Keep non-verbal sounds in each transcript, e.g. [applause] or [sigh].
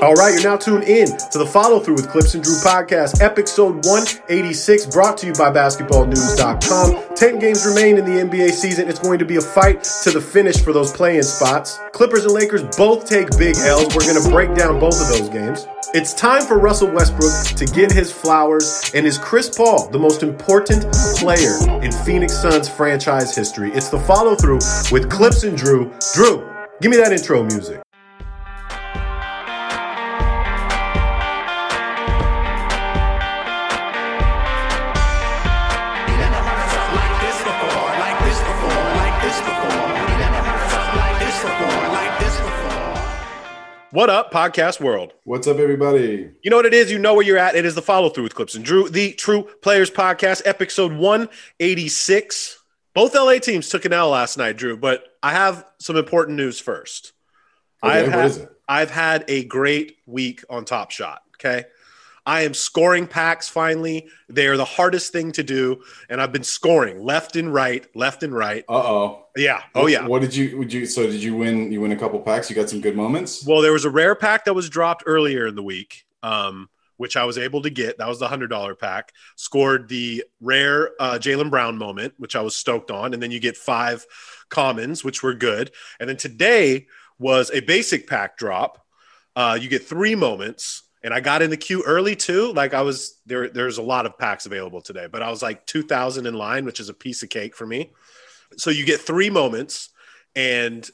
All right, you're now tuned in to the follow through with Clipps and Drew podcast, episode 186, brought to you by basketballnews.com. 10 games remain in the NBA season. It's going to be a fight to the finish for those play in spots. Clippers and Lakers both take big L's. We're going to break down both of those games. It's time for Russell Westbrook to get his flowers, and is Chris Paul the most important player in Phoenix Suns franchise history? It's the follow through with Clipps and Drew. Drew, give me that intro music. What up, podcast world? What's up, everybody? You know what it is? You know where you're at. It is the follow through with Clipps and Drew, the True Players Podcast, episode 186. Both LA teams took an L last night, Drew, but I have some important news first. Okay, I've had, is it? I've had a great week on Top Shot. Okay. I am scoring packs finally. They are the hardest thing to do. And I've been scoring left and right, left and right. Uh oh. Yeah. Oh, yeah. What did you? Would you? So did you win? You win a couple packs. You got some good moments. Well, there was a rare pack that was dropped earlier in the week, um, which I was able to get. That was the hundred dollar pack. Scored the rare uh, Jaylen Brown moment, which I was stoked on, and then you get five commons, which were good. And then today was a basic pack drop. Uh, you get three moments, and I got in the queue early too. Like I was there. There's a lot of packs available today, but I was like two thousand in line, which is a piece of cake for me. So you get three moments, and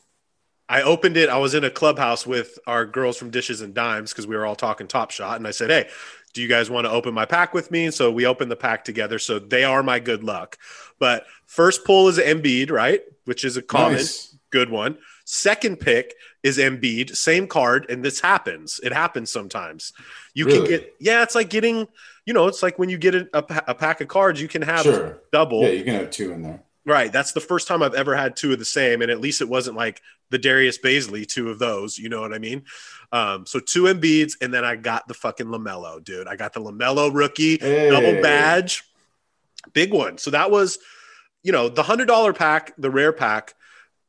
I opened it. I was in a clubhouse with our girls from Dishes and Dimes because we were all talking Top Shot, and I said, "Hey, do you guys want to open my pack with me?" And so we opened the pack together. So they are my good luck. But first pull is Embiid, right? Which is a common Nice. good one. Second pick is Embiid, same card, and this happens. It happens sometimes. You can get, yeah, it's like getting, you know, it's like when you get a, a, pack of cards, you can have Sure. double. Yeah, you can have two in there. Right. That's the first time I've ever had two of the same. And at least it wasn't like the Darius Bazley, two of those. You know what I mean? Um, so two Embiids, and then I got the fucking LaMelo, dude. I got the LaMelo rookie Hey. double badge. Big one. So that was, you know, the $100 pack, the rare pack,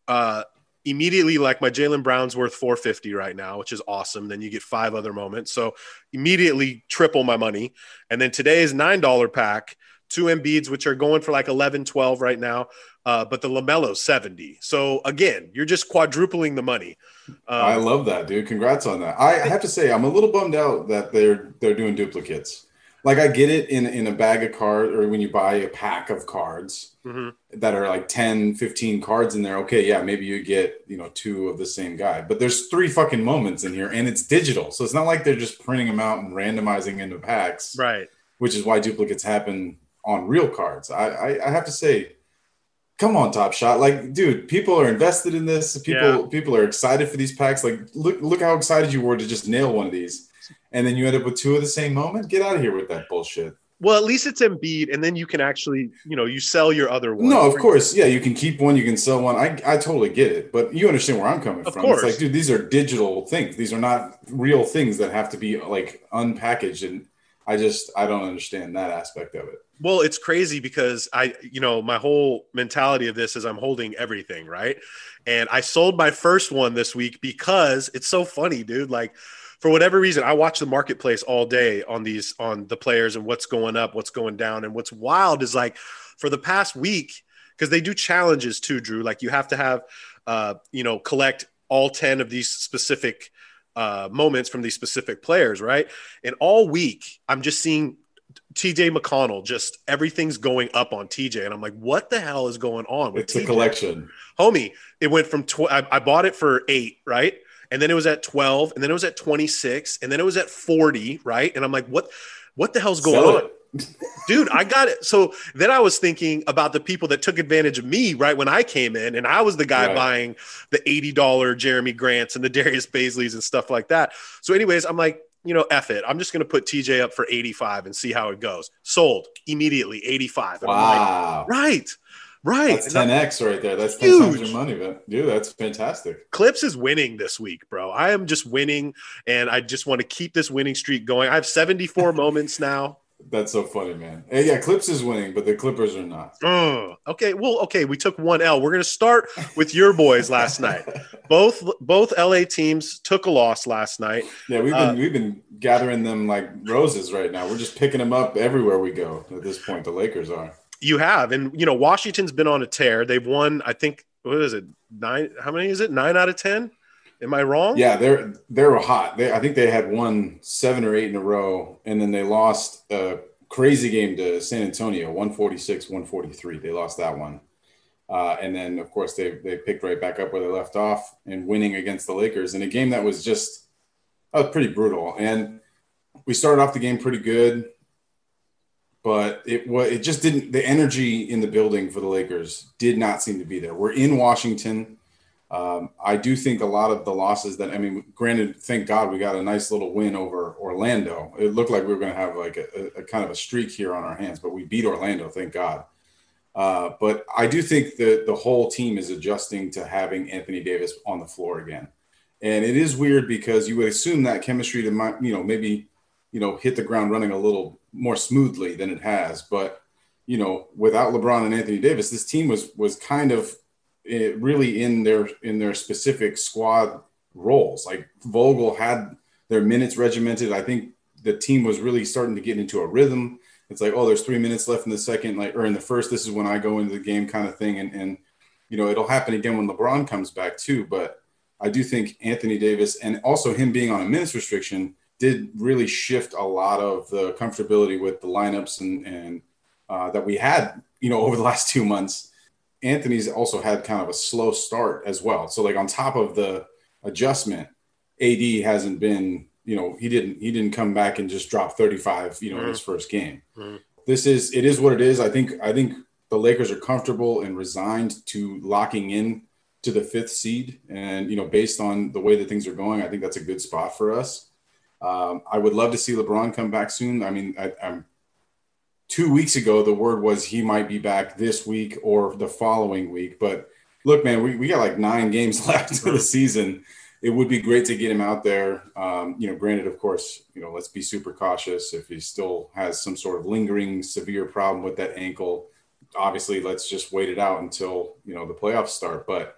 uh, immediately like my Jaylen Brown's worth 450 right now, which is awesome. Then you get five other moments. So immediately triple my money. And then today's $9 pack, two Embiids, which are going for like 11, 12 right now. Uh, but the LaMelo 70. So again, you're just quadrupling the money. I Um, love that, dude. Congrats on that. I have to say, I'm a little bummed out that they're they're doing duplicates. Like I get it in in a bag of cards or when you buy a pack of cards mhm. that are like 10, 15 cards in there. Okay, yeah, maybe you get, you know, two of the same guy. But there's three fucking moments in here and it's digital. So it's not like they're just printing them out and randomizing into packs. Right. which is why duplicates happen on real cards. I, I, I have to say, come on, Top Shot. Like, dude, people are invested in this. People Yeah. people are excited for these packs. Like, look look how excited you were to just nail one of these, and then you end up with two of the same moment. Get out of here with that bullshit. Well, at least it's Embiid, and then you can actually, you know, you sell your other one. No, of course, yeah, you can keep one, you can sell one. I, I totally get it, but you understand where I'm coming Of from. course. It's like, dude, these are digital things. These are not real things that have to be like unpackaged, and I just I don't understand that aspect of it. Well, it's crazy because I, you know, my whole mentality of this is I'm holding everything, right? And I sold my first one this week because it's so funny, dude. Like, for whatever reason, I watch the marketplace all day on these, on the players and what's going up, what's going down. And what's wild is like for the past week, because they do challenges too, Drew. Like, you have to have, uh, you know, collect all 10 of these specific uh, moments from these specific players, right? And all week, I'm just seeing TJ McConnell, just everything's going up on TJ. And I'm like, what the hell is going on with It's a collection. Homie, it went from, tw- I, I bought it for eight, right? And then it was at 12, and then it was at 26, and then it was at 40, right? And I'm like, what, what the hell's going Sell on? [laughs] dude i got it so then i was thinking about the people that took advantage of me right when i came in and i was the guy Right. buying the $80 jeremy grants and the [laughs] darius bazleys and stuff like that so anyways i'm like you know F it i'm just going to put tj up for 85 and see how it goes sold immediately 85 And I'm like, Wow. right right That's 10x right there. That's 10 times Huge. your money, man. Dude, that's fantastic. Clipps is winning this week, bro. I am just winning, and I just want to keep this winning streak going. I have 74 [laughs] moments now. That's so funny, man. Hey, yeah, Clipps is winning, but the Clippers are not. Oh, okay. Well, okay. We took one L. We're going to start with your boys last night. [laughs] Both both LA teams took a loss last night. Yeah, we've been uh, we've been gathering them like roses right now. We're just picking them up everywhere we go. At this point, the Lakers are. You have, and you know, Washington's been on a tear. They've won, I think, what is it? Nine? How many is it? Nine out of ten. Am I wrong? Yeah, they're they're hot. They, I think they had won seven or eight in a row, and then they lost a crazy game to San Antonio, 146, 143. They lost that one. Uh, and then, of course, they they picked right back up where they left off and winning against the Lakers in a game that was just that pretty brutal. And we started off the game pretty good, but it was it just didn't. The energy in the building for the Lakers did not seem to be there. We're in Washington. Um, I do think a lot of the losses that I mean, granted, thank God we got a nice little win over Orlando. It looked like we were going to have like a, a, kind of a streak here on our hands, but we beat Orlando, thank God. Uh, but I do think that the whole team is adjusting to having Anthony Davis on the floor again, and it is weird because you would assume that chemistry to my, you know maybe you know hit the ground running a little more smoothly than it has, but you know without LeBron and Anthony Davis, this team was was kind of eh, really in their in their specific squad roles. Like Vogel had their minutes regimented. I think the team was really starting to get into a rhythm. It's like, oh, there's three minutes left in the second, like or in the first. This is when I go into the game, kind of thing. And and you know, it'll happen again when LeBron comes back too. But I do think Anthony Davis and also him being on a minutes restriction did really shift a lot of the comfortability with the lineups and and uh, that we had, you know, [laughs] over the last two months Anthony's also had kind of a slow start as well. So like on top of the adjustment, AD hasn't been, you know, he didn't he didn't come back and just drop 35, you know, mm-hmm. in his first game. Mm-hmm. This is it is what it is. I think I think the Lakers are comfortable and resigned to locking in to the fifth seed. And you know, based on the way that things are going, I think that's a good spot for us. Um, I would love to see LeBron come back soon. I mean, I, I'm two weeks ago, the word was he might be back this week or the following week. But look, man, we, we got like nine [laughs] games left of the season. It would be great to get him out there. Um, you know, granted, of course, you know, let's be super cautious. If he still has some sort of lingering severe problem with that ankle, obviously, let's just wait it out until you know the playoffs start. But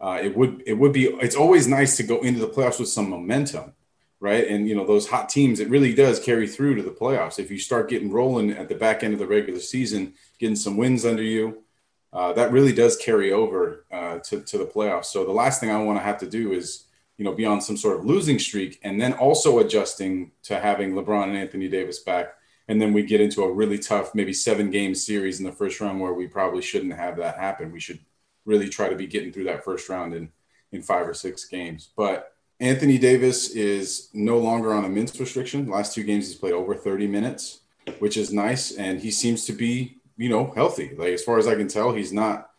uh, it would it would be it's always nice to go into the playoffs with some momentum right? And you know those hot teams, it really does carry through to the playoffs. If you start getting rolling at the back end of the regular season, getting some wins under you, uh, that really does carry over uh, to to the playoffs. So the last thing I want to have to do is you know be on some sort of losing streak, and then also adjusting to having LeBron and Anthony Davis back. And then we get into a really tough, maybe seven game series in the first round where we probably shouldn't have that happen. We should really try to be getting through that first round in in five or six games. But Anthony Davis is no longer on a minutes restriction. Last two games, he's played over 30 minutes, which is nice. And he seems to be, you know, healthy. Like, as far as I can tell, he's not,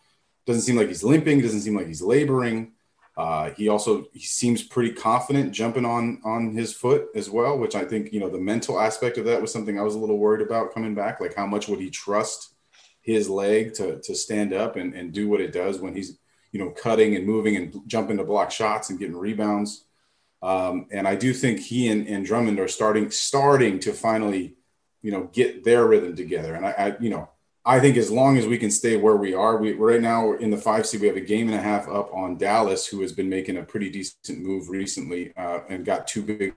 doesn't seem like he's limping, doesn't seem like he's laboring. Uh, he also he seems pretty confident jumping on on his foot as well, which I think you know the mental aspect of that was something I was a little worried about coming back. Like how much would he trust his leg to to stand up and, and do what it does when he's you know cutting and moving and jumping to block shots and getting rebounds. Um, and I do think he and, and, Drummond are starting starting to finally, you know, get their rhythm together. And I, I, you know, I think as long as we can stay where we are, we right now in the five seed. We have a game and a half up on Dallas, who has been making a pretty decent move recently uh, and got two big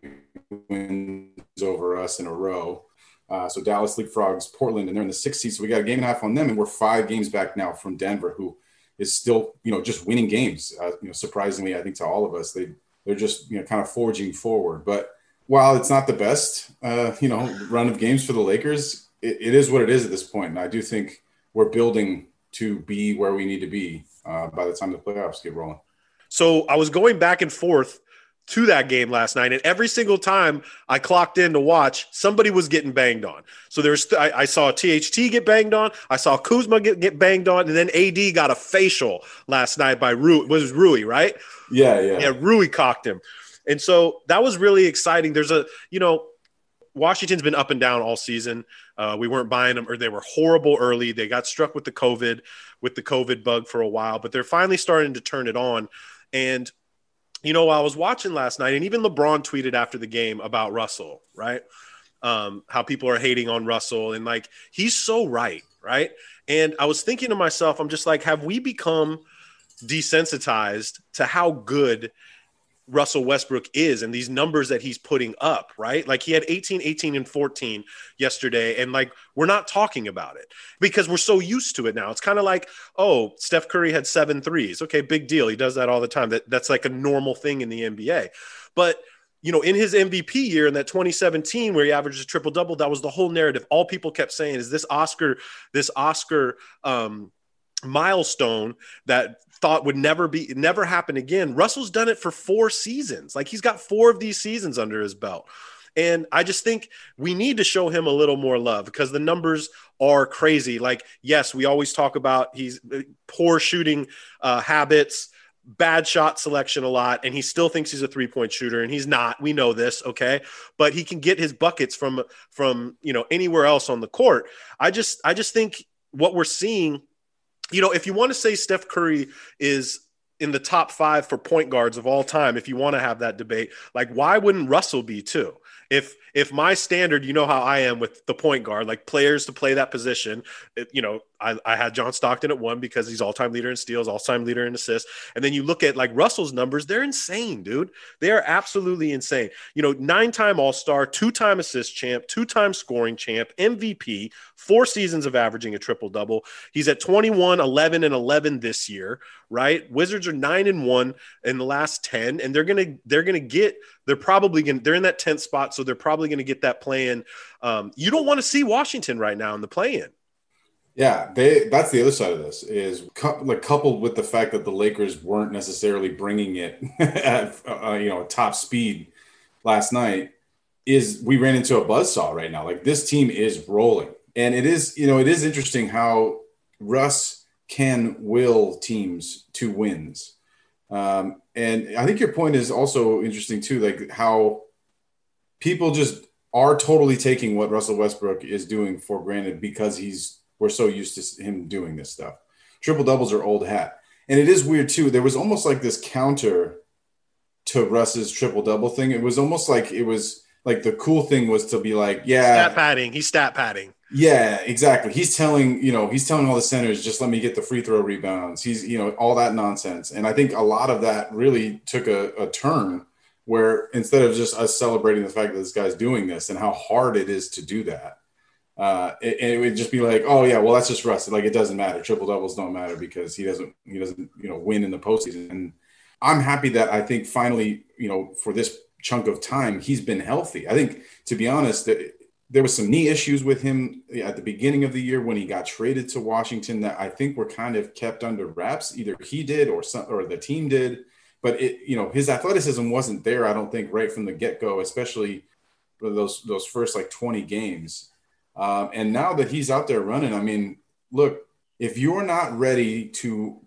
wins over us in a row. Uh, so Dallas leapfrogs Portland, and they're in the sixth seed. So we got a game and a half on them, and we're five games back now from Denver, who is still, you know, just winning games. Uh, you know, surprisingly, I think to all of us, they they're just you know kind of forging forward. But while it's not the best uh, you know run of games for the Lakers, it, it is what it is at this point, and I do think we're building to be where we need to be uh, by the time the playoffs get rolling. So I was going back and forth to that game last night, and every single time I clocked in to watch, somebody was getting banged on. So there's, I, I saw THT get banged on, I saw Kuzma get, get banged on, and then AD got a facial last night by Rui. Was Rui right? Yeah, yeah, yeah. Rui cocked him, and so that was really exciting. There's a, you know, Washington's been up and down all season. Uh, we weren't buying them, or they were horrible early. They got struck with the COVID, with the COVID bug for a while, but they're finally starting to turn it on, and you know, I was watching last night, and even LeBron tweeted after the game about Russell, right? um, how people are hating on Russell, and like he's so right, right? And I was thinking to myself, I'm just like, have we become desensitized to how good Russell Westbrook is and these numbers that he's putting up, right? Like he had 18, 18, and 14 yesterday. And like we're not talking about it because we're so used to it now. It's kind of like, oh, Steph Curry had seven threes. Okay, big deal. He does that all the time. That that's like a normal thing in the NBA. But you know, in his MVP year in that 2017 where he averaged a triple double, that was the whole narrative. All people kept saying is this Oscar, this Oscar um, milestone that thought would never be never happen again. Russell's done it for four seasons. Like he's got four of these seasons under his belt. And I just think we need to show him a little more love because the numbers are crazy. Like, yes, we always talk about he's uh, poor shooting uh, habits, bad shot selection a lot, and he still thinks he's a three point shooter, and he's not. We know this, okay? But he can get his buckets from from you know anywhere else on the court. I just I just think what we're seeing you know, if you want to say Steph Curry is in the top five for point guards of all time, if you want to have that debate, like why wouldn't Russell be too? If if my standard, you know how I am with the point guard, like players to play that position, you know, I, I, had John Stockton at one because he's all time leader in steals, all time leader in assists. And then you look at like Russell's numbers, they're insane, dude. They are absolutely insane. You know, nine time All Star, two time assist champ, two time scoring champ, MVP, four seasons of averaging a triple double. He's at 21, 11, and 11 this year, right? Wizards are nine and one in the last 10, and they're going to, they're going to get, they're probably going to, they're in that 10th spot. So they're probably going to get that play in. Um, you don't want to see Washington right now in the play in. Yeah, they that's the other side of this is cu- like coupled with the fact that the Lakers weren't necessarily bringing it [laughs] at uh, you know top speed last night is we ran into a buzzsaw right now. Like this team is rolling. And it is, you know, it is interesting how Russ can will teams to wins. Um, and I think your point is also interesting too, like how people just are totally taking what Russell Westbrook is doing for granted because he's we're so used to him doing this stuff. Triple doubles are old hat. And it is weird too. There was almost like this counter to Russ's triple double thing. It was almost like it was like the cool thing was to be like, yeah, stat padding. He's stat padding. Yeah, exactly. He's telling, you know, he's telling all the centers, just let me get the free throw rebounds. He's, you know, all that nonsense. And I think a lot of that really took a, a turn where instead of just us celebrating the fact that this guy's doing this and how hard it is to do that, uh, it, it, would just be like, oh yeah, well that's just Russ. Like it doesn't matter. Triple doubles don't matter because he doesn't he doesn't you know win in the postseason. And I'm happy that I think finally you know for this chunk of time he's been healthy. I think to be honest, there was some knee issues with him at the beginning of the year when he got traded to Washington that I think were kind of kept under wraps. Either he did or some or the team did. But it you know his athleticism wasn't there. I don't think right from the get go, especially for those those first like 20 games. Um, and now that he's out there running, I mean, look, if you're not ready to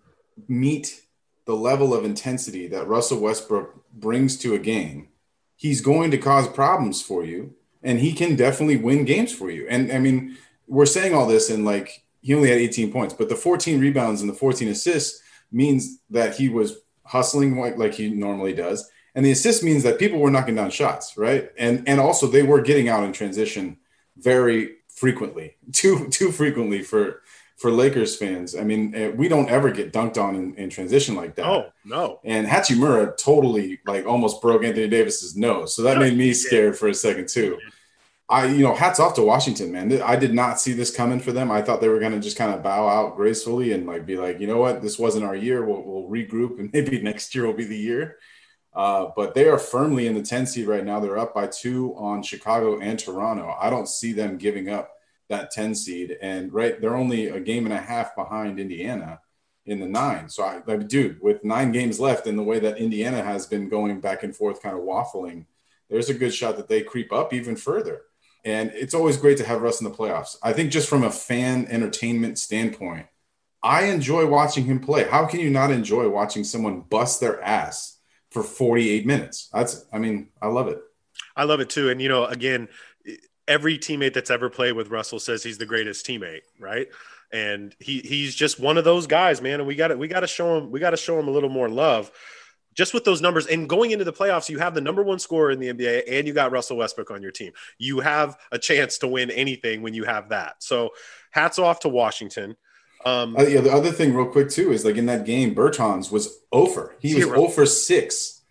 meet the level of intensity that Russell Westbrook brings to a game, he's going to cause problems for you and he can definitely win games for you. And I mean, we're saying all this and like he only had 18 points, but the 14 rebounds and the 14 assists means that he was hustling like, like he normally does. And the assist means that people were knocking down shots, right? And and also they were getting out in transition very frequently, too too frequently for for Lakers fans. I mean, eh, we don't ever get dunked on in, in transition like that. Oh no! And Hachimura totally like almost broke Anthony Davis's nose, so that made me scared for a second too. I, you know, hats off to Washington, man. I did not see this coming for them. I thought they were going to just kind of bow out gracefully and like be like, you know what, this wasn't our year. We'll, we'll regroup and [laughs] maybe next year will be the year. Uh, but they are firmly in the 10 seed right now. They're up by two on Chicago and Toronto. I don't see them giving up that 10 seed. And right, they're only a game and a half behind Indiana in the nine. So I like, dude, with nine games left and the way that Indiana has been going back and forth, kind of waffling, there's a good shot that they creep up even further. And it's always great to have Russ in the playoffs. I think just from a fan entertainment standpoint, I enjoy watching him play. How can you not enjoy watching someone bust their ass for 48 minutes. That's, I mean, I love it. I love it too. And, you know, again, every teammate that's ever played with Russell says he's the greatest teammate, right? And he he's just one of those guys, man. And we got to we got to show him we got to show him a little more love. just with those numbers and going into the playoffs, you have the number one scorer in the NBA and you got Russell Westbrook on your team. You have a chance to win anything when you have that. So hats off to Washington. Um, uh, yeah, the other thing, real quick, too, is like in that game, Bertans was over. He zero. was 0 for 6.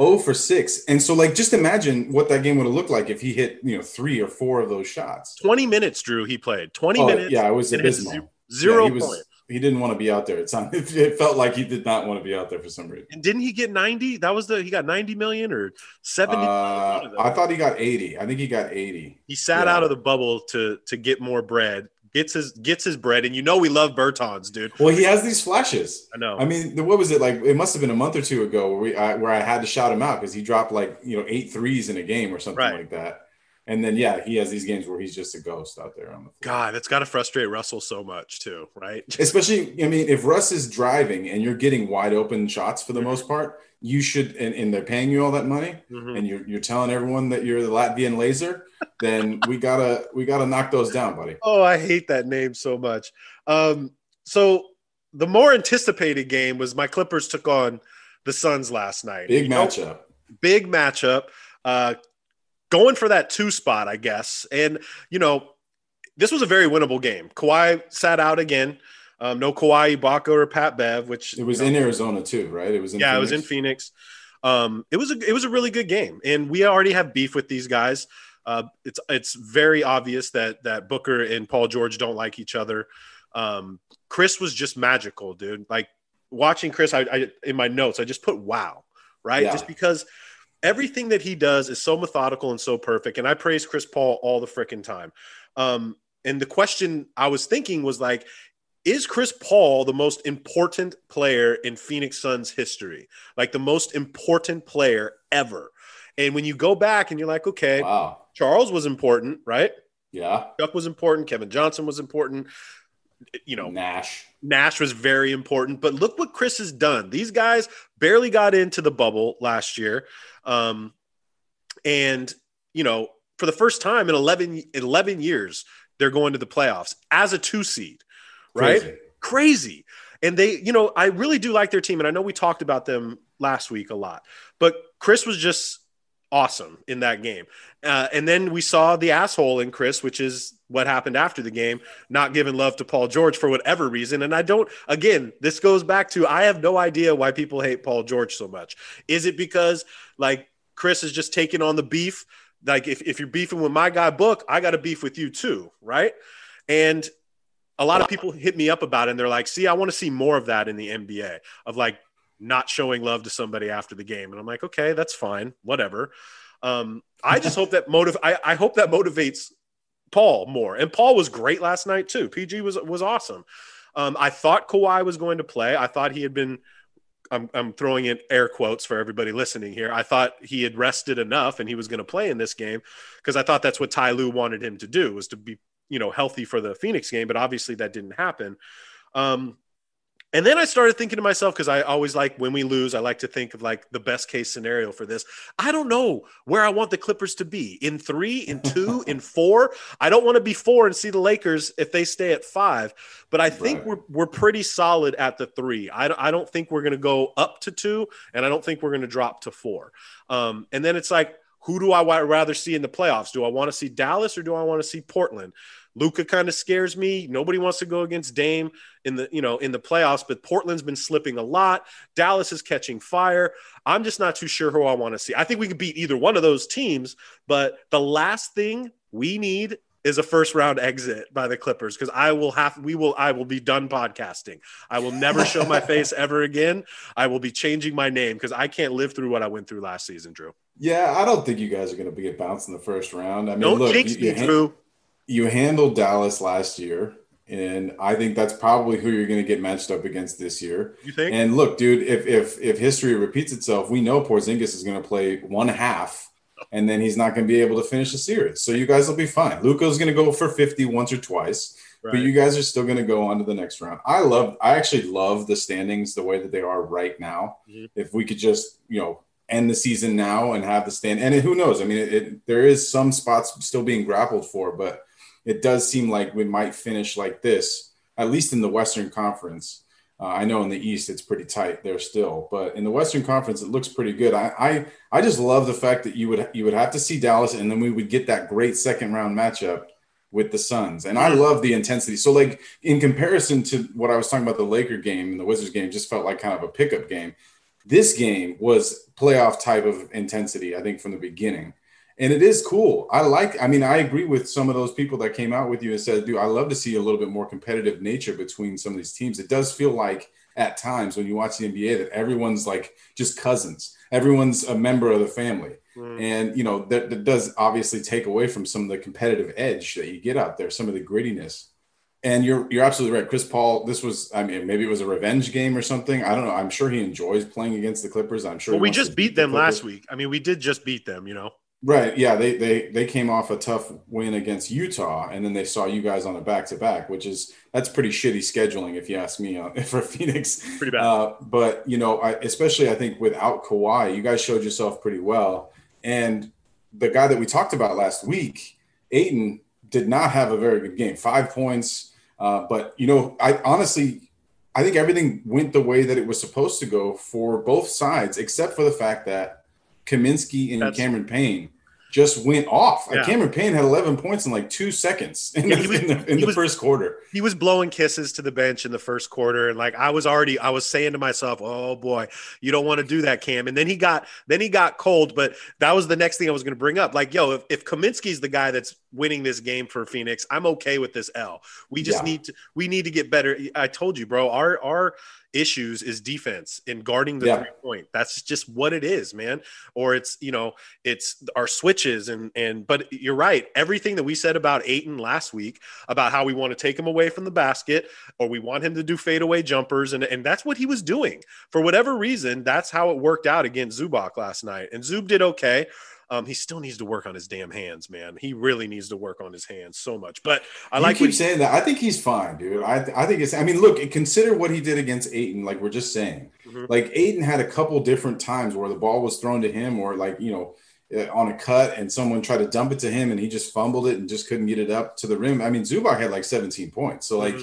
0 for 6. And so, like, just imagine what that game would have looked like if he hit, you know, three or four of those shots. 20 minutes, Drew, he played. 20 oh, minutes. Yeah, it was abysmal. Zero yeah, he was, he didn't want to be out there. It sounded, [laughs] it felt like he did not want to be out there for some reason. And didn't he get 90? That was the he got 90 million or 70 uh, I thought he got 80. I think he got 80. He sat yeah. out of the bubble to to get more bread. Gets his gets his bread, and you know we love Bertans, dude. Well, he has these flashes. I know. I mean, what was it like? It must have been a month or two ago where we I, where I had to shout him out because he dropped like you know eight threes in a game or something right. like that. And then yeah, he has these games where he's just a ghost out there on the floor. God, that's got to frustrate Russell so much too, right? Especially, I mean, if Russ is driving and you're getting wide open shots for the mm-hmm. most part, you should, and, and, they're paying you all that money, mm-hmm. and you're you're telling everyone that you're the Latvian laser, then we gotta we gotta knock those down, buddy. Oh, I hate that name so much. Um, so the more anticipated game was my Clippers took on the Suns last night. Big matchup. Know, big matchup. Uh, going for that two spot, I guess. And, you know, this was a very winnable game. Kawhi sat out again. Um, no Kawhi, Ibaka, or Pat Bev, which it was in know, Arizona too, right? It was in yeah, Phoenix. it was in Phoenix. Um, it was a it was a really good game, and we already have beef with these guys. Uh, it's it's very obvious that that Booker and Paul George don't like each other. Um, Chris was just magical, dude. Like watching Chris, I, I in my notes I just put wow, right? Yeah. Just because everything that he does is so methodical and so perfect. And I praise Chris Paul all the freaking time. Um, and the question I was thinking was like, is Chris Paul the most important player in Phoenix Suns history? Like the most important player ever. And when you go back and you're like, okay, wow. Charles was important, right? Yeah. Chuck was important. Kevin Johnson was important. You know, Nash. Nash was very important. But look what Chris has done. These guys barely got into the bubble last year. Um, and, you know, for the first time in 11, 11 years, they're going to the playoffs as a two seed, right? Crazy. Crazy. And they, you know, I really do like their team. And I know we talked about them last week a lot, but Chris was just awesome in that game. Uh, and then we saw the asshole in Chris, which is what happened after the game, not giving love to Paul George for whatever reason. And I don't, again, this goes back to I have no idea why people hate Paul George so much. Is it because like Chris is just taking on the beef? Like if, if you're beefing with my guy Book, I got to beef with you too, right? And a lot of people hit me up about it and they're like, see, I want to see more of that in the NBA of like not showing love to somebody after the game. And I'm like, okay, that's fine, whatever. Um, I just hope that motive. I, I hope that motivates Paul more. And Paul was great last night too. PG was was awesome. Um, I thought Kawhi was going to play. I thought he had been. I'm, I'm throwing in air quotes for everybody listening here. I thought he had rested enough and he was going to play in this game because I thought that's what Ty Lue wanted him to do was to be you know healthy for the Phoenix game. But obviously that didn't happen. Um, and then I started thinking to myself, because I always like when we lose, I like to think of like the best case scenario for this. I don't know where I want the Clippers to be in three, in [laughs] two, in four. I don't want to be four and see the Lakers if they stay at five, but I think right. we're, we're pretty solid at the three. I, I don't think we're going to go up to two, and I don't think we're going to drop to four. Um, and then it's like, who do I rather see in the playoffs? Do I want to see Dallas or do I want to see Portland? Luka kind of scares me. Nobody wants to go against Dame in the you know in the playoffs, but Portland's been slipping a lot. Dallas is catching fire. I'm just not too sure who I want to see. I think we could beat either one of those teams, but the last thing we need is a first round exit by the Clippers because I will have we will I will be done podcasting. I will never show my face [laughs] ever again. I will be changing my name because I can't live through what I went through last season, Drew. Yeah, I don't think you guys are going to get bounced in the first round. I mean, don't look, jinx you, me, Drew you handled Dallas last year, and I think that's probably who you're going to get matched up against this year. You think? And look, dude, if if if history repeats itself, we know Porzingis is going to play one half, and then he's not going to be able to finish the series. So you guys will be fine. Luka's going to go for 50 once or twice. Right. But you guys are still going to go on to the next round. I love, I actually love the standings the way that they are right now. Mm-hmm. If we could just, you know, end the season now and have the stand, and who knows? I mean, it, it, there is some spots still being grappled for, but it does seem like we might finish like this, at least in the Western Conference. Uh, I know in the East it's pretty tight there still, but in the Western Conference it looks pretty good. I, I I just love the fact that you would you would have to see Dallas, and then we would get that great second round matchup with the Suns. And I love the intensity. So like in comparison to what I was talking about the Laker game and the Wizards game, just felt like kind of a pickup game. This game was playoff type of intensity. I think from the beginning and it is cool. I like. I mean, I agree with some of those people that came out with you and said, "Dude, I love to see a little bit more competitive nature between some of these teams." It does feel like at times when you watch the NBA that everyone's like just cousins. Everyone's a member of the family, mm. and you know that, that does obviously take away from some of the competitive edge that you get out there, some of the grittiness. And you're you're absolutely right, Chris Paul. This was, I mean, maybe it was a revenge game or something. I don't know. I'm sure he enjoys playing against the Clippers. I'm sure. Well, we just beat them the last week. I mean, we did just beat them. You know. Right. Yeah. They they they came off a tough win against Utah, and then they saw you guys on a back to back, which is that's pretty shitty scheduling, if you ask me, uh, [laughs] for Phoenix. Pretty bad. Uh, but you know, I, especially I think without Kawhi, you guys showed yourself pretty well. And the guy that we talked about last week, Ayton, did not have a very good game. Five points. Uh, but you know, I honestly, I think everything went the way that it was supposed to go for both sides, except for the fact that Kaminsky and That's, Cameron Payne just went off. Yeah. Like Cameron Payne had 11 points in like two seconds [laughs] in, yeah, the, was, in the, in the was, first quarter. He was blowing kisses to the bench in the first quarter, and like I was already, I was saying to myself, "Oh boy, you don't want to do that, Cam." And then he got, then he got cold. But that was the next thing I was going to bring up. Like, yo, if, if Kaminsky's the guy that's winning this game for Phoenix, I'm okay with this L. We just yeah. need to, we need to get better. I told you, bro. Our our issues is defense and guarding the yeah. three point. That's just what it is, man. Or it's you know it's our switches and and but you're right. Everything that we said about Ayton last week about how we want to take him away from the basket or we want him to do fadeaway jumpers and and that's what he was doing for whatever reason. That's how it worked out against Zubac last night. And Zub did okay. Um, he still needs to work on his damn hands, man. He really needs to work on his hands so much. But I you like keep saying that. I think he's fine, dude. I, I think it's. I mean, look, consider what he did against Ayton. Like we're just saying, mm-hmm. like Ayton had a couple different times where the ball was thrown to him, or like you know, uh, on a cut, and someone tried to dump it to him, and he just fumbled it and just couldn't get it up to the rim. I mean, Zubac had like 17 points, so like, mm-hmm.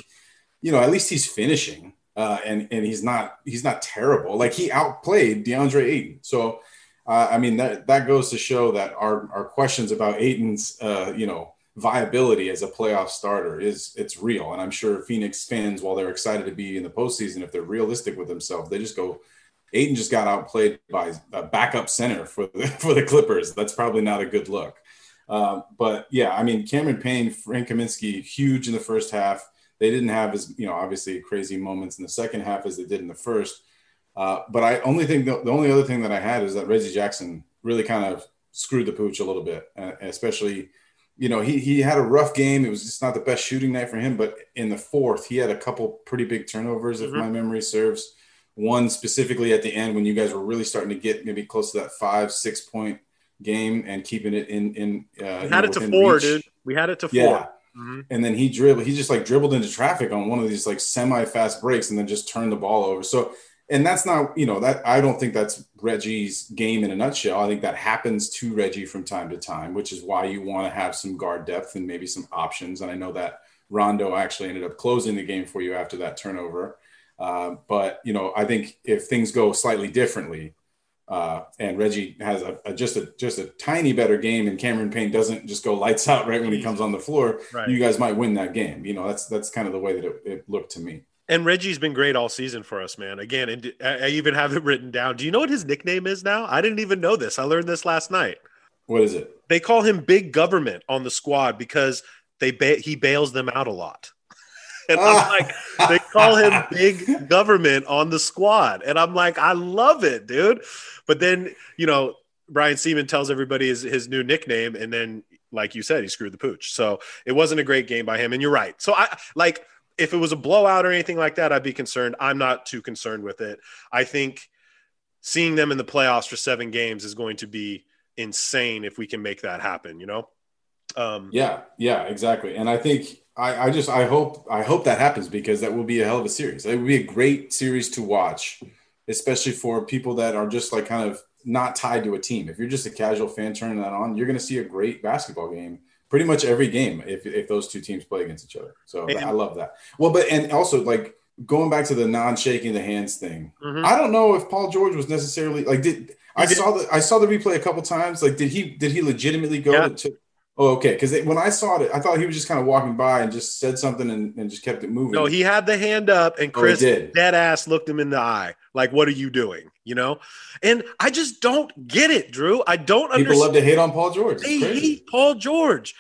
you know, at least he's finishing. Uh, and and he's not he's not terrible. Like he outplayed DeAndre Ayton. So uh, I mean that that goes to show that our our questions about Ayton's uh, you know viability as a playoff starter is it's real, and I'm sure Phoenix fans, while they're excited to be in the postseason, if they're realistic with themselves, they just go. Ayton just got outplayed by a backup center for the [laughs] for the Clippers. That's probably not a good look. Uh, but yeah, I mean Cameron Payne, Frank Kaminsky, huge in the first half. They didn't have as you know obviously crazy moments in the second half as they did in the first. Uh, but I only think the, the, only other thing that I had is that Reggie Jackson really kind of screwed the pooch a little bit, uh, especially, you know, he, he had a rough game. It was just not the best shooting night for him, but in the fourth, he had a couple pretty big turnovers, mm-hmm. if my memory serves. One specifically at the end when you guys were really starting to get maybe close to that five, six point game and keeping it in, in, uh, we had it to four, reach. dude. We had it to four. Yeah. Mm-hmm. And then he dribbled, he just like dribbled into traffic on one of these like semi fast breaks and then just turned the ball over. So and that's not you know that i don't think that's reggie's game in a nutshell i think that happens to reggie from time to time which is why you want to have some guard depth and maybe some options and i know that rondo actually ended up closing the game for you after that turnover uh, but you know i think if things go slightly differently uh, and Reggie has a, a, just a just a tiny better game, and Cameron Payne doesn't just go lights out right when he comes on the floor. Right. You guys might win that game. You know, that's that's kind of the way that it, it looked to me. And Reggie's been great all season for us, man. Again, and I even have it written down. Do you know what his nickname is now? I didn't even know this. I learned this last night. What is it? They call him Big Government on the squad because they ba- he bails them out a lot. [laughs] and I'm like, ah. they call him [laughs] Big Government on the squad, and I'm like, I love it, dude. But then you know, Brian Sieman tells everybody his his new nickname, and then like you said, he screwed the pooch. So it wasn't a great game by him, and you're right. So I like if it was a blowout or anything like that, I'd be concerned. I'm not too concerned with it. I think seeing them in the playoffs for seven games is going to be insane if we can make that happen, you know? Um, yeah, yeah, exactly. And I think I, I just I hope I hope that happens because that will be a hell of a series. It would be a great series to watch, especially for people that are just like kind of not tied to a team. If you're just a casual fan turning that on, you're going to see a great basketball game pretty much every game if, if those two teams play against each other. So and, I love that. Well, but and also like going back to the non-shaking the hands thing, Mhm. I don't know if Paul George was necessarily like did I saw the I saw the replay a couple times. Like, did he did he legitimately go Yeah. to? Oh, okay. Because when I saw it, I thought he was just kind of walking by and just said something and, and just kept it moving. No, he had the hand up, and Oh, Chris did. dead ass looked him in the eye, like, "What are you doing?" You know, and I just don't get it, Drew. I don't understand People understand. love to hate on Paul George. It's They crazy. hate Paul George.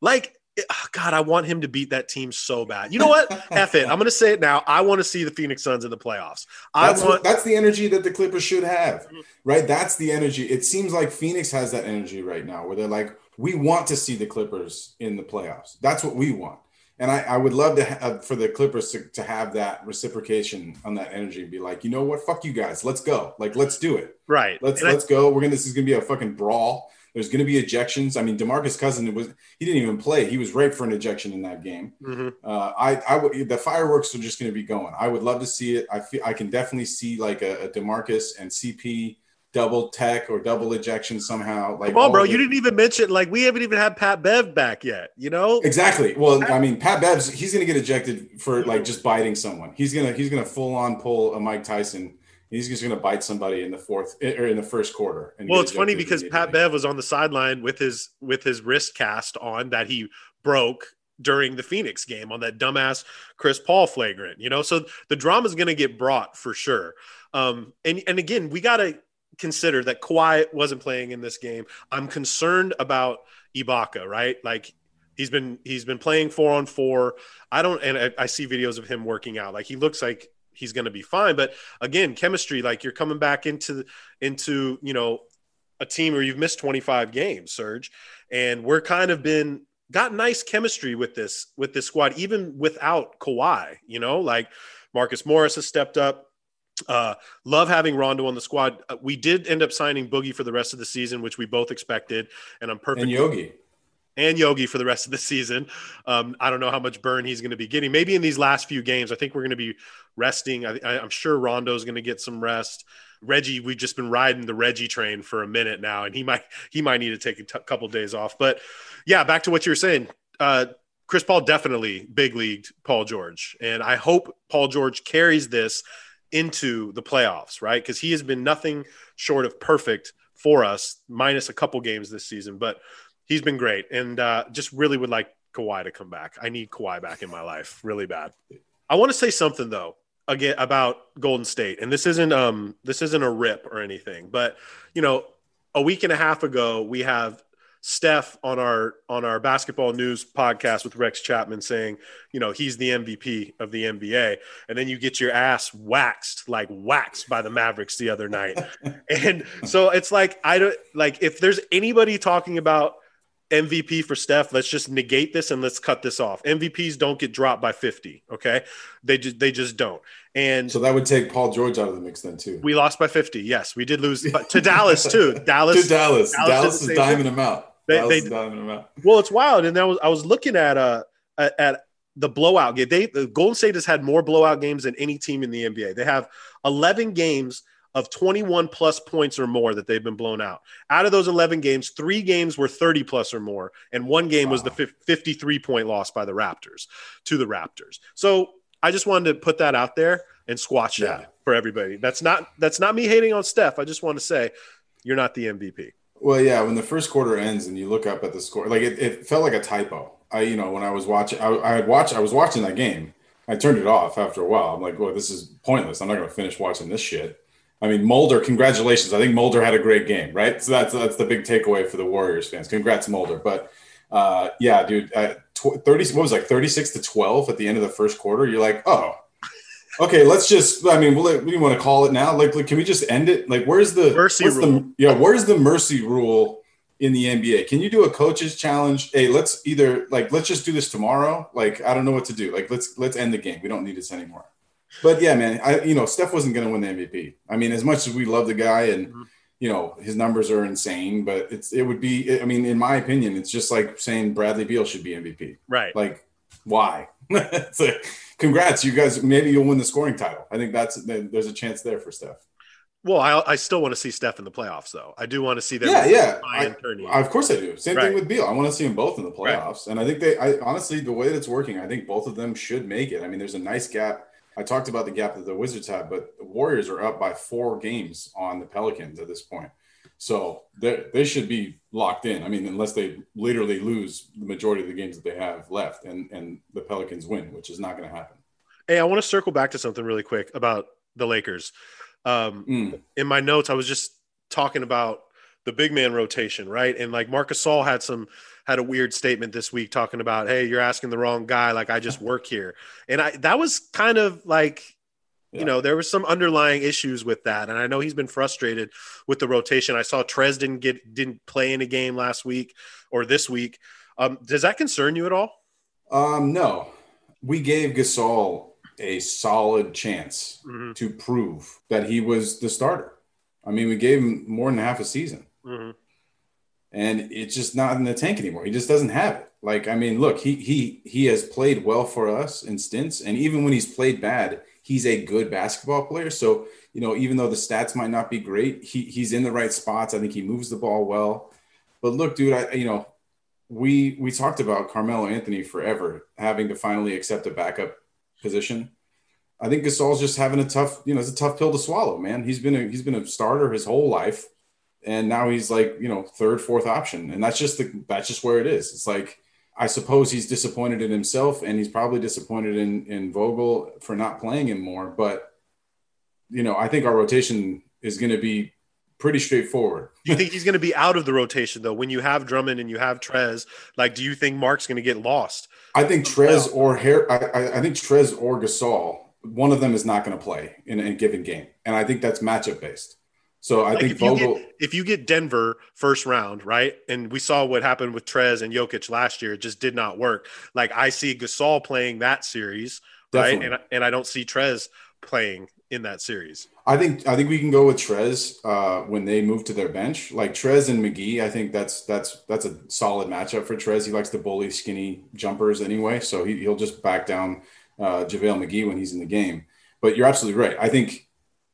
Like, eh, oh, God, I want him to beat that team so bad. You know what? [laughs] F it. I'm going to say it now. I want to see the Phoenix Suns in the playoffs. I That's, want. that's the energy that the Clippers should have, right? That's the energy. It seems like Phoenix has that energy right now where they're like, we want to see the Clippers in the playoffs. That's what we want. And I, I would love to have, for the Clippers to, to have that reciprocation on that energy and be like, you know what? Fuck you guys. Let's go. Like, let's do it. right. Let's And let's go. We're gonna. This is gonna be a fucking brawl. There's gonna be ejections. I mean, Demarcus Cousin was he didn't even play. He was ripe for an ejection in that game. Mhm. Uh, I I would the fireworks are just gonna be going. I would love to see it. I feel I can definitely see like a, a Demarcus and CP double tech or double ejection somehow. Like Come on, bro. You didn't even mention, like, we haven't even had Pat Bev back yet, you know? Exactly. Well, I mean, Pat Bebbs, he's gonna get ejected for like just biting someone. He's gonna he's gonna full on pull a Mike Tyson. He's just gonna bite somebody in the fourth or in the first quarter. and Well, it's funny because Pat. Bev was on the sideline with his with his wrist cast on that he broke during the Phoenix game on that dumbass Chris Paul flagrant. You know, so the drama is going to get brought for sure. Um, and and again, we got to consider that Kawhi wasn't playing in this game. I'm concerned about Ibaka, right? Like he's been he's been playing four on four. I don't, and I, I see videos of him working out. Like he looks like he's going to be fine. But again, chemistry. Like you're coming back into into you know a team where you've missed 25 games, Serge, and we're kind of been got nice chemistry with this with this squad, even without Kawhi. You know, like Marcus Morris has stepped up. Uh, love having Rondo on the squad. Uh, we did end up signing Boogie for the rest of the season, which we both expected, and I'm perfect and Yogi. and Yogi for the rest of the season. Um, I don't know how much burn he's going to be getting. Maybe in these last few games, I think we're going to be resting. I, I, I'm sure Rondo's going to get some rest. Reggie, we've just been riding the Reggie train for a minute now, and he might he might need to take a t- couple days off. But yeah, back to what you were saying. Uh, Chris Paul definitely big leagued Paul George, and I hope Paul George carries this into the playoffs, right? Because he has been nothing short of perfect for us, minus a couple games this season. But he's been great, and uh, just really would like Kawhi to come back. I need Kawhi back in my life, really bad. I want to say something though again about Golden State, and this isn't um this isn't a rip or anything, but you know, a week and a half ago we have Steph on our on our basketball news podcast with Rex Chapman saying, you know, he's the MVP of the NBA, and then you get your ass waxed like waxed by the Mavericks the other night, [laughs] and so it's like I don't like if there's anybody talking about MVP for Steph, let's just negate this and let's cut this off. MVPs don't get dropped by 50, okay? They just they just don't. And So that would take Paul George out of the mix then too. we lost by 50. Yes, we did lose to Dallas too. Dallas [laughs] to Dallas. Dallas Dallas, is diming him out. They- they- is diming him out. Well, it's wild, and that was I was looking at uh at, the blowout game. They the Golden State has had more blowout games than any team in the NBA. They have 11 games of 21 plus points or more that they've been blown out. Out of those 11 games, three games were 30 plus or more, and one game was the 53 point loss by the Raptors to the Raptors. So I just wanted to put that out there and squash Yeah. that for everybody. That's not that's not me hating on Steph. I just want to say you're not the MVP. Well, yeah, when the first quarter ends and you look up at the score, like it, it felt like a typo. I, you know, when I was watching, I, had watched, I was watching that game. I turned it off after a while. I'm like, well, this is pointless. I'm not going to finish watching this shit. I mean, Mulder, congratulations. I think Mulder had a great game, right? So that's that's the big takeaway for the Warriors fans. Congrats, Mulder. But uh, yeah, dude, uh, tw- thirty. What was it, like thirty six to twelve at the end of the first quarter? You're like, oh, okay. Let's just. I mean, what do you want to call it now? Like, like, can we just end it? Like, where's the Mercy where's rule. The, yeah, where's the mercy rule in the NBA? Can you do a coach's challenge? Hey, let's either like let's just do this tomorrow. Like, I don't know what to do. Like, let's let's end the game. We don't need this anymore. But yeah, man, I you know Steph wasn't going to win the MVP. I mean, as much as we love the guy and Mhm. you know his numbers are insane, but it's it would be. I mean, in my opinion, it's just like saying Bradley Beal should be MVP. Right. Like, why? [laughs] it's like, congrats, you guys. Maybe you'll win the scoring title. I think that's there's a chance there for Steph. Well, I, I still want to see Steph in the playoffs, though. I do want to see them. Yeah, yeah. I-. Of course I do. Same Right. thing with Beal. I want to see them both in the Right. playoffs. And I think they I honestly the way that it's working, I think both of them should make it. I mean, there's a nice gap I talked about the gap that the Wizards have, but the Warriors are up by four games on the Pelicans at this point. So they they should be locked in. I mean, unless they literally lose the majority of the games that they have left, and and the Pelicans win, which is not going to happen. Hey, I want to circle back to something really quick about the Lakers. Um, mm. In my notes, I was just talking about the big man rotation, right? And like Marcus Gasol had some had a weird statement this week talking about, "Hey, you're asking the wrong guy. Like I just work here," and I that was kind of like. Yeah. You know, there was some underlying issues with that, and I know he's been frustrated with the rotation. I saw Trez didn't get didn't play in a game last week or this week. Um, does that concern you at all? Um, no, we gave Gasol a solid chance mm-hmm. to prove that he was the starter. I mean, we gave him more than half a season. Mm-hmm and it's just not in the tank anymore. He just doesn't have it. Like, I mean, look, he he he has played well for us in stints, and even when he's played bad, he's a good basketball player. So, you know, even though the stats might not be great, he he's in the right spots. I think he moves the ball well. But look, dude, I you know, we we talked about Carmelo Anthony forever having to finally accept a backup position. I think Gasol's just having a tough, you know, it's a tough pill to swallow, man. He's been a he's been a starter his whole life and now he's like you know third fourth option and that's just the that's just where it is it's like i suppose he's disappointed in himself and he's probably disappointed in in vogel for not playing him more but you know i think our rotation is going to be pretty straightforward. Do you think he's going to be out of the rotation though when you have drummond and you have trez? Like do you think Marc's going to get lost? I think trez or hair I, I think trez or gasol one of them is not going to play in a given game and i think that's matchup based so I like think if Vogel. You get, if you get Denver first round, right, and we saw what happened with Trez and Jokic last year, it just did not work. Like I see Gasol playing that series, Definitely. right, and and I don't see Trez playing in that series. I think I think we can go with Trez uh, when they move to their bench, like Trez and McGee. I think that's that's that's a solid matchup for Trez. He likes to bully skinny jumpers anyway, so he, he'll just back down uh, JaVale McGee when he's in the game. But you're absolutely right. I think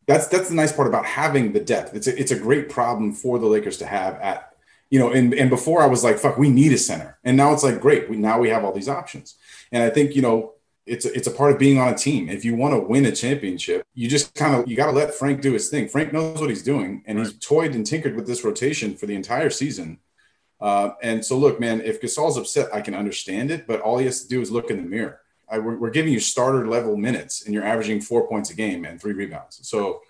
that's that's the nice part about having the depth. It's a, it's a great problem for the Lakers to have at you know. And and before I was like, fuck, we need a center, and now it's like, great, we now we have all these options. And I think you know it's a, it's a part of being on a team. If you want to win a championship, you just kind of you got to let Frank do his thing. Frank knows what he's doing, and right. he's toyed and tinkered with this rotation for the entire season. Uh, and so, look, man, if Gasol's upset, I can understand it, but all he has to do is look in the mirror. I, we're, we're, giving you starter level minutes and you're averaging four points a game and three rebounds. So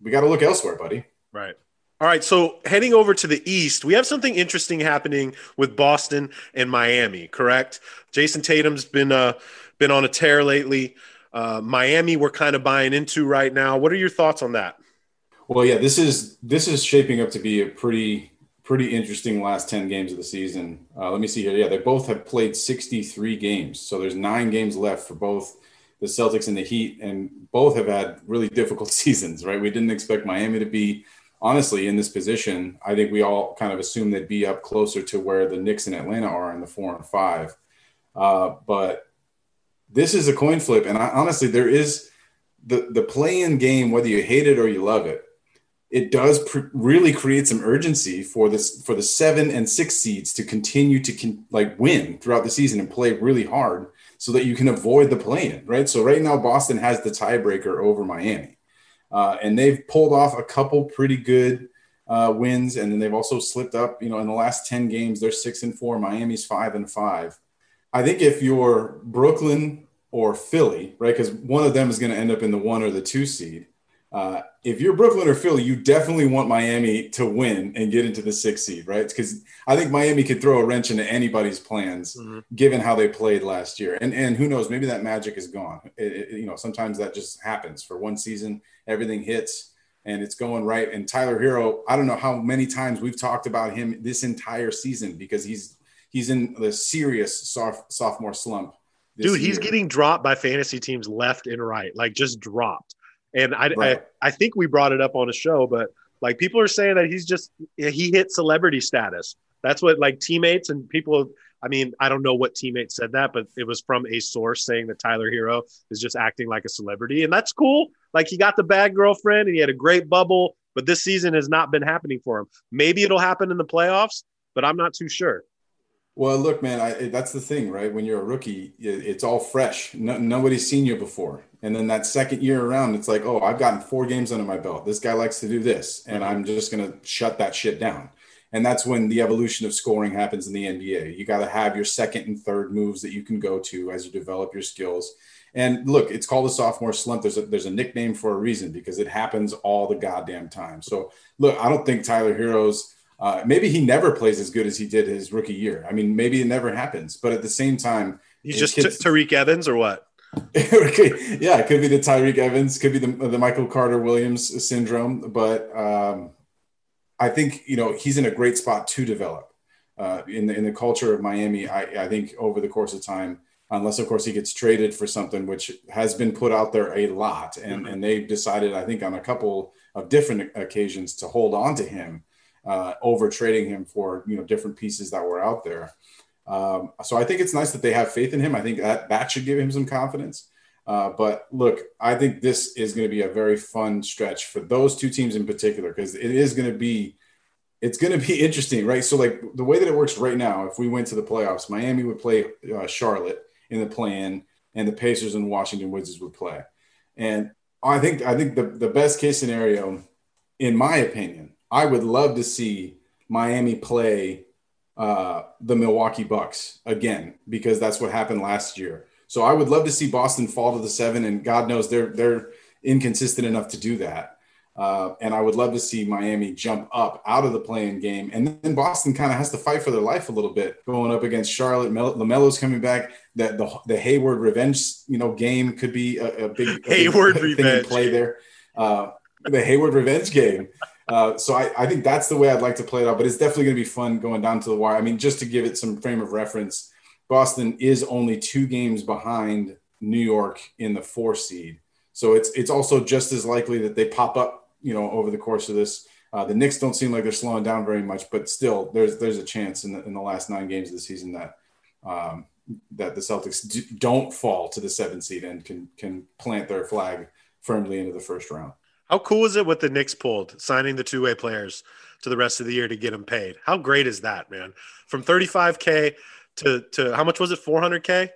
we got to look elsewhere, buddy. Right. All right. So heading over to the East, we have something interesting happening with Boston and Miami. Correct. Jayson Tatum's been uh been on a tear lately. Uh, Miami, we're kind of buying into right now. What are your thoughts on that? Well, yeah, this is this is shaping up to be a pretty pretty interesting last 10 games of the season. Uh, let me see here. Yeah, they both have played 63 games. So there's nine games left for both the Celtics and the Heat, and both have had really difficult [laughs] seasons, right? We didn't expect Miami to be honestly in this position. I think we all kind of assumed they'd be up closer to where the Knicks and Atlanta are in the four and five. Uh, but this is a coin flip. And I, honestly, there is the, the play in game, whether you hate it or you love it, it does pr- really create some urgency for this for the seven and six seeds to continue to con- like win throughout the season and play really hard so that you can avoid the play-in, right? So right now Boston has the tiebreaker over Miami, uh, and they've pulled off a couple pretty good uh, wins, and then they've also slipped up. You know, in the last ten games, they're six and four. Miami's five and five. I think if you're Brooklyn or Philly, right, because one of them is going to end up in the one or the two seed uh, if you're Brooklyn or Philly, you definitely want Miami to win and get into the sixth seed, right? Because I think Miami could throw a wrench into anybody's plans, mm-hmm. given how they played last year. And and who knows, maybe that magic is gone. It, it, you know, sometimes that just happens for one season. Everything hits and it's going right. And Tyler Herro, I don't know how many times we've talked about him this entire season because he's he's in the serious soft, sophomore slump. Dude, he's year. getting dropped by fantasy teams left and right, like just dropped. And I, right. I, I think we brought it up on a show, but like people are saying that he's just he hit celebrity status. That's what like teammates and people. I mean, I don't know what teammate said that, but it was from a source saying that Tyler Herro is just acting like a celebrity, and that's cool. Like he got the bad girlfriend and he had a great bubble, but this season has not been happening for him. Maybe it'll happen in the playoffs, but I'm not too sure. Well, look, man, I, that's the thing, right? When you're a rookie, it's all fresh. No, nobody's seen you before, And then that second year around, it's like, oh, I've gotten four games under my belt. This guy likes to do this, and I'm just going to shut that shit down. And that's when the evolution of scoring happens in the NBA. You got to have your second and third moves that you can go to as you develop your skills. And look, it's called a sophomore slump. There's a, there's a nickname for a reason because it happens all the goddamn time. So look, I don't think Tyler Herro's uh, maybe he never plays as good as he did his rookie year. I mean, maybe it never happens, but at the same time, he's just kids, Tyreke Evans or what? [laughs] yeah, it could be the Tyreke Evans, could be the, the Michael Carter Williams syndrome, but um, I think you know he's in a great spot to develop uh, in the in the culture of Miami. I, I think over the course of time, unless of course he gets traded for something, which has been put out there a lot, and mm-hmm. and they've decided I think on a couple of different occasions to hold on to him uh, over trading him for you know different pieces that were out there. Um, so I think it's nice that they have faith in him. I think that that should give him some confidence. Uh, but look, I think this is going to be a very fun stretch for those two teams in particular because it is going to be it's going to be [laughs] interesting, right? So like the way that it works right now, if we went to the playoffs, Miami would play uh, Charlotte in the play-in, and the Pacers and Washington Wizards would play. And I think I think the the best case scenario, in my opinion, I would love to see Miami play uh, the Milwaukee Bucks again because that's what happened last year. So I would love to see Boston fall to the seven, and God knows they're they're inconsistent enough to do that. Uh, and I would love to see Miami jump up out of the playing game, and then Boston kind of has to fight for their life a little bit, going up against Charlotte. Mel- Lamelo's coming back. That the the Hayward revenge, you know, game could be a, a big a Hayward big revenge play there. Uh, the Hayward revenge game. Uh, so I, I think that's the way I'd like to play it out, but it's definitely going to be fun going down to the wire. I mean, just to give it some frame of reference, Boston is only two games behind New York in the four seed. So it's it's also just as likely that they pop up, you know, over the course of this. Uh, the Knicks don't seem like they're slowing down very much, but still, there's there's a chance in the, in the last nine games of the season that um, that the Celtics d- don't fall to the seven seed and can can plant their flag firmly into the first round. How cool is it what the Knicks pulled, signing the two way players to the rest of the year to get them paid? How great is that, man? From 35K to, to how much was it? 400K?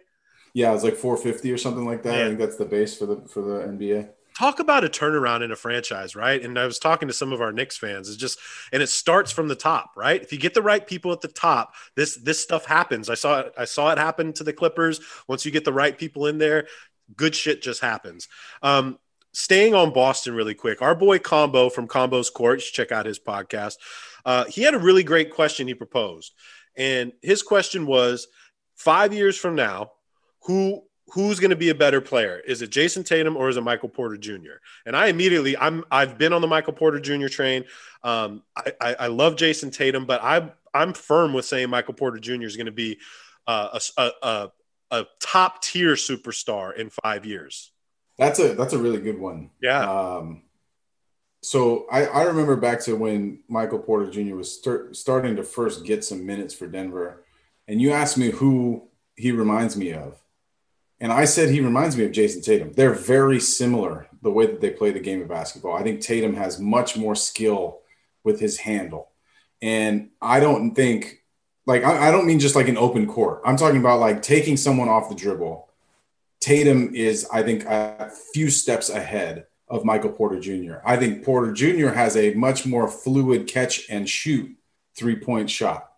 Yeah, it was like 450 or something like that. I think that's the base for the for the NBA. Talk about a turnaround in a franchise, right? And I was talking to some of our Knicks fans. It's just, and it starts from the top, right? If you get the right people at the top, this this stuff happens. I saw it. I saw it happen to the Clippers. Once you get the right people in there, good shit just happens. Um, staying on Boston really quick, our boy Combo from Combo's Court, check out his podcast. Uh, he had a really great question he proposed, and his question was: five years from now, who who's going to be a better player? Is it Jayson Tatum or is it Michael Porter Jr.? And I immediately, I'm I've been on the Michael Porter Jr. train. Um, I, I, I love Jayson Tatum, but I I'm firm with saying Michael Porter Jr. is going to be uh, a, a, a top tier superstar in five years. That's a that's a really good one. Yeah. Um, so I, I remember back to when Michael Porter Jr. was start, starting to first get some minutes for Denver, and you asked me who he reminds me of, and I said he reminds me of Jayson Tatum. They're very similar the way that they play the game of basketball. I think Tatum has much more skill with his handle, and I don't think like I, I don't mean just like an open court. I'm talking about like taking someone off the dribble Tatum is, I think, a few steps ahead of Michael Porter Jr. I think Porter Jr. has a much more fluid catch and shoot three point shot.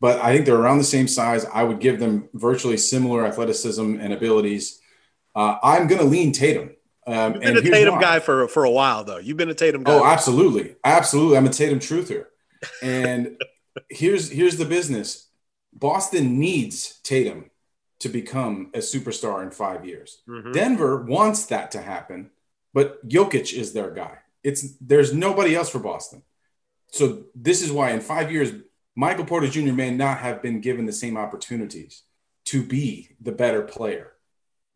But I think they're around the same size. I would give them virtually similar athleticism and abilities. Uh, I'm going to lean Tatum. Um, You've been a Tatum why. guy for for a while, though. You've been a Tatum guy. Oh, absolutely, absolutely. I'm a Tatum truther. And [laughs] here's here's the business. Boston needs Tatum to become a superstar in five years. Mm-hmm. Denver wants that to happen, but Jokic is their guy. It's there's nobody else for Boston. So this is why in five years, Michael Porter Jr. may not have been given the same opportunities to be the better player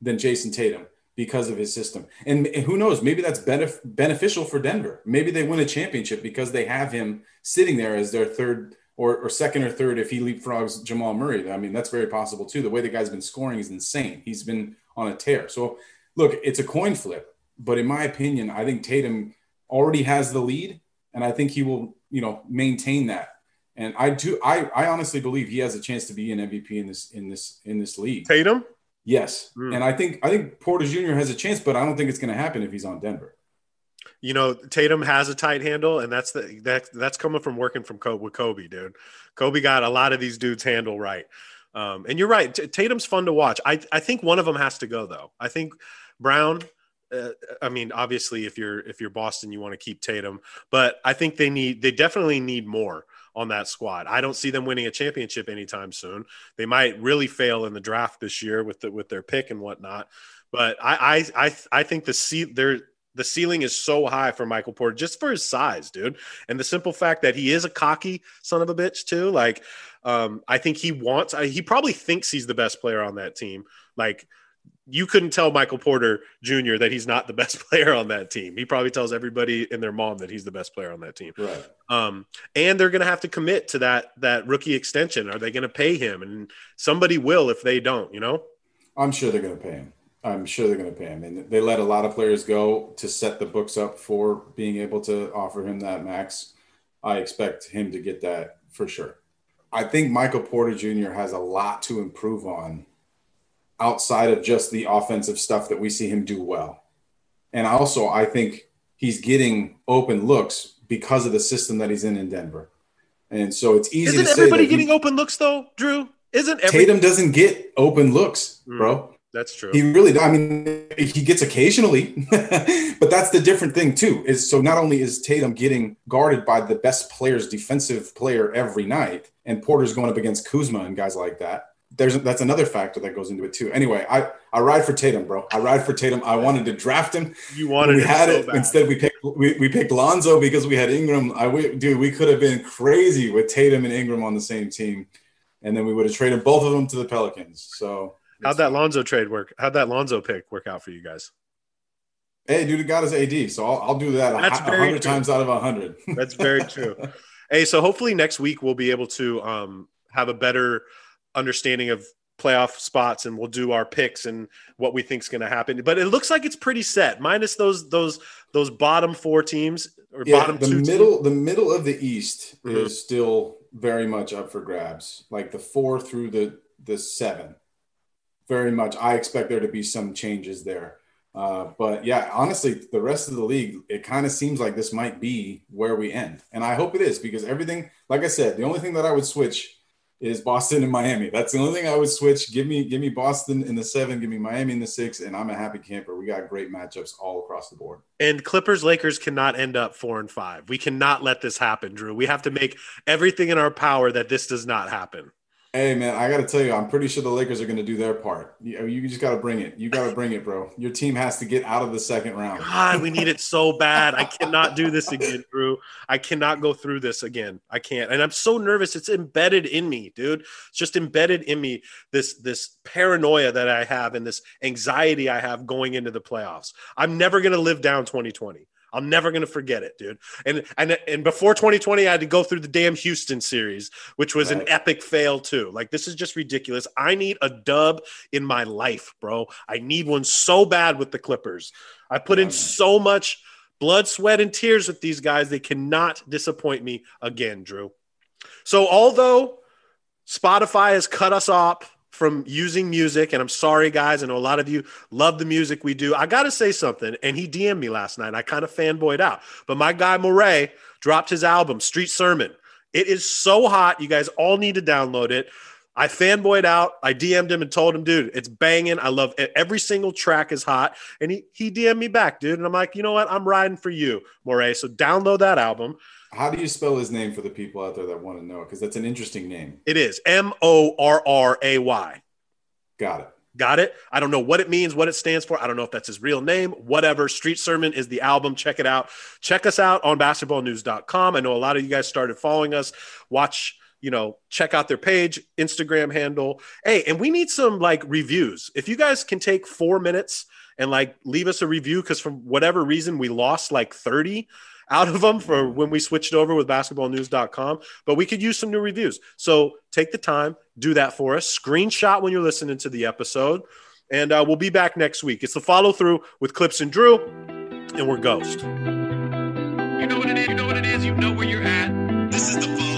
than Jayson Tatum because of his system. And, and who knows, maybe that's benef- beneficial for Denver. Maybe they win a championship because they have him sitting there as their third or, or second or third if he leapfrogs Jamal Murray. I mean, that's very possible too. The way the guy's been scoring is insane. He's been on a tear. So, look, it's a coin flip. But in my opinion, I think Tatum already has the lead, and I think he will, you know, maintain that. And I do, I, I honestly believe he has a chance to be an MVP in this, in this, in this league. Tatum. Yes, mm. and I think I think Porter Jr. has a chance, but I don't think it's going to happen if he's on Denver. You know, Tatum has a tight handle, and that's the that that's coming from working from Kobe with Kobe, dude. Kobe got a lot of these dudes handle right. Um, and you're right, Tatum's fun to watch. I I think one of them has to go though. I think Brown. Uh, I mean, obviously, if you're if you're Boston, you want to keep Tatum, but I think they need they definitely need more on that squad. I don't see them winning a championship anytime soon. They might really fail in the draft this year with the, with their pick and whatnot. But I I I, I think the see there the ceiling is so high for Michael Porter just for his size, dude, and the simple fact that he is a cocky son of a bitch too. Like, um, I think he wants. He probably thinks he's the best player on that team. Like you couldn't tell Michael Porter Jr. that he's not the [laughs] best player on that team. He probably tells everybody and their mom that he's the best player on that team. Right. Um, and they're going to have to commit to that that rookie extension. Are they going to pay him? And somebody will if they don't. You know. I'm sure they're going to pay him. I'm sure they're going to pay him. And they let a lot of players go to set the books up for being able to offer him that max. I expect him to get that for sure. I think Michael Porter Jr. has a lot to improve on outside of just the offensive stuff that we see him do well. And also, I think he's getting open looks because of the system that he's in in Denver. And so it's easy Isn't everybody getting he, open looks though, Drew? Isn't every- Tatum doesn't get open looks, mm, bro? That's true. He really, I mean, he gets occasionally, [laughs] but that's the different thing too. Is so not only is Tatum getting guarded by the best players, defensive player every night, and Porter's going up against Kuzma and guys like that there's that's another factor that goes into it too. Anyway, I I ride for Tatum, bro. I ride for Tatum. I wanted to draft him. You wanted we had so it bad. instead. We picked we, we picked Lonzo because we had Ingram. I we, dude, we could have been crazy with Tatum and Ingram on the same team, and then we would have traded both of them to the Pelicans. So how'd that Lonzo trade work? How'd that Lonzo pick work out for you guys? Hey, dude, it got us AD, so I'll, I'll do that a hundred times out of a hundred. [laughs] That's very true. hey, so hopefully next week we'll be able to um, have a better understanding of playoff spots and we'll do our picks and what we think is going to happen. But it looks like it's pretty set, minus those those those bottom four teams or yeah, bottom the middle teams. the middle of the East mm-hmm. is still very much up for grabs. Like the four through the the seven, very much. I expect there to be some changes there. Uh, but yeah, honestly, the rest of the league, it kind of seems like this might be where we end, and I hope it is because everything, like I said, the only thing that I would switch is Boston and Miami. That's the only thing I would switch. Give me give me Boston in the seven, give me Miami in the six, and I'm a happy camper. We got great matchups all across the board. And Clippers Lakers cannot end up four and five. We cannot let this happen, Drew. We have to make everything in our power that this does not happen. Hey man, I got to tell you, I'm pretty sure the Lakers are going to do their part. You, you just got to bring it. You got to bring it, bro. Your team has to get out of the second round. God, we need it so bad. I [laughs] cannot do this again, Drew. I cannot go through this again. I can't, and I'm so nervous. It's embedded in me, dude. It's just embedded in me. This this paranoia that I have and this anxiety I have going into the playoffs. I'm never going to live down 2020. I'm never gonna forget it, dude. And and and before 2020, I had to go through the damn Houston series, which was right. an epic fail too. Like this is just ridiculous. I need a dub in my life, bro. I need one so bad with the Clippers. I put in so much blood, sweat, and tears with these guys. They cannot disappoint me again, Drew. So although Spotify has cut us off from using music. And I'm sorry, guys. I know a lot of you love the music we do. I got to say something. And he DM'd me last night. I kind of fanboyed out. But my guy, Morray, dropped his album, Street Sermon. It is so hot. You guys all need to download it. I fanboyed out. I DM'd him and told him, dude, it's banging. I love it. Every single track is hot. And he, he DM'd me back, dude. And I'm like, you know what? I'm riding for you, Morray. So download that album. How do you spell his name for the people out there that want to know? Because that's an interesting name. It is M O R R A Y. Got it. Got it. I don't know what it means, what it stands for. I don't know if that's his real name, whatever. Street Sermon is the album. Check it out. Check us out on basketballnews.com. I know a lot of you guys started following us. Watch, you know, check out their page, Instagram handle. Hey, and we need some like reviews. If you guys can take four minutes and like leave us a review, because for whatever reason we lost like 30 out of them for when we switched over with basketballnews.com, but we could use some new reviews. So take the time, do that for us. Screenshot when you're listening to the episode, and uh, we'll be back next week. It's the follow through with Clipps and Drew, and we're Ghost. You know what it is. You know what it is. You know where you're at. This is the follow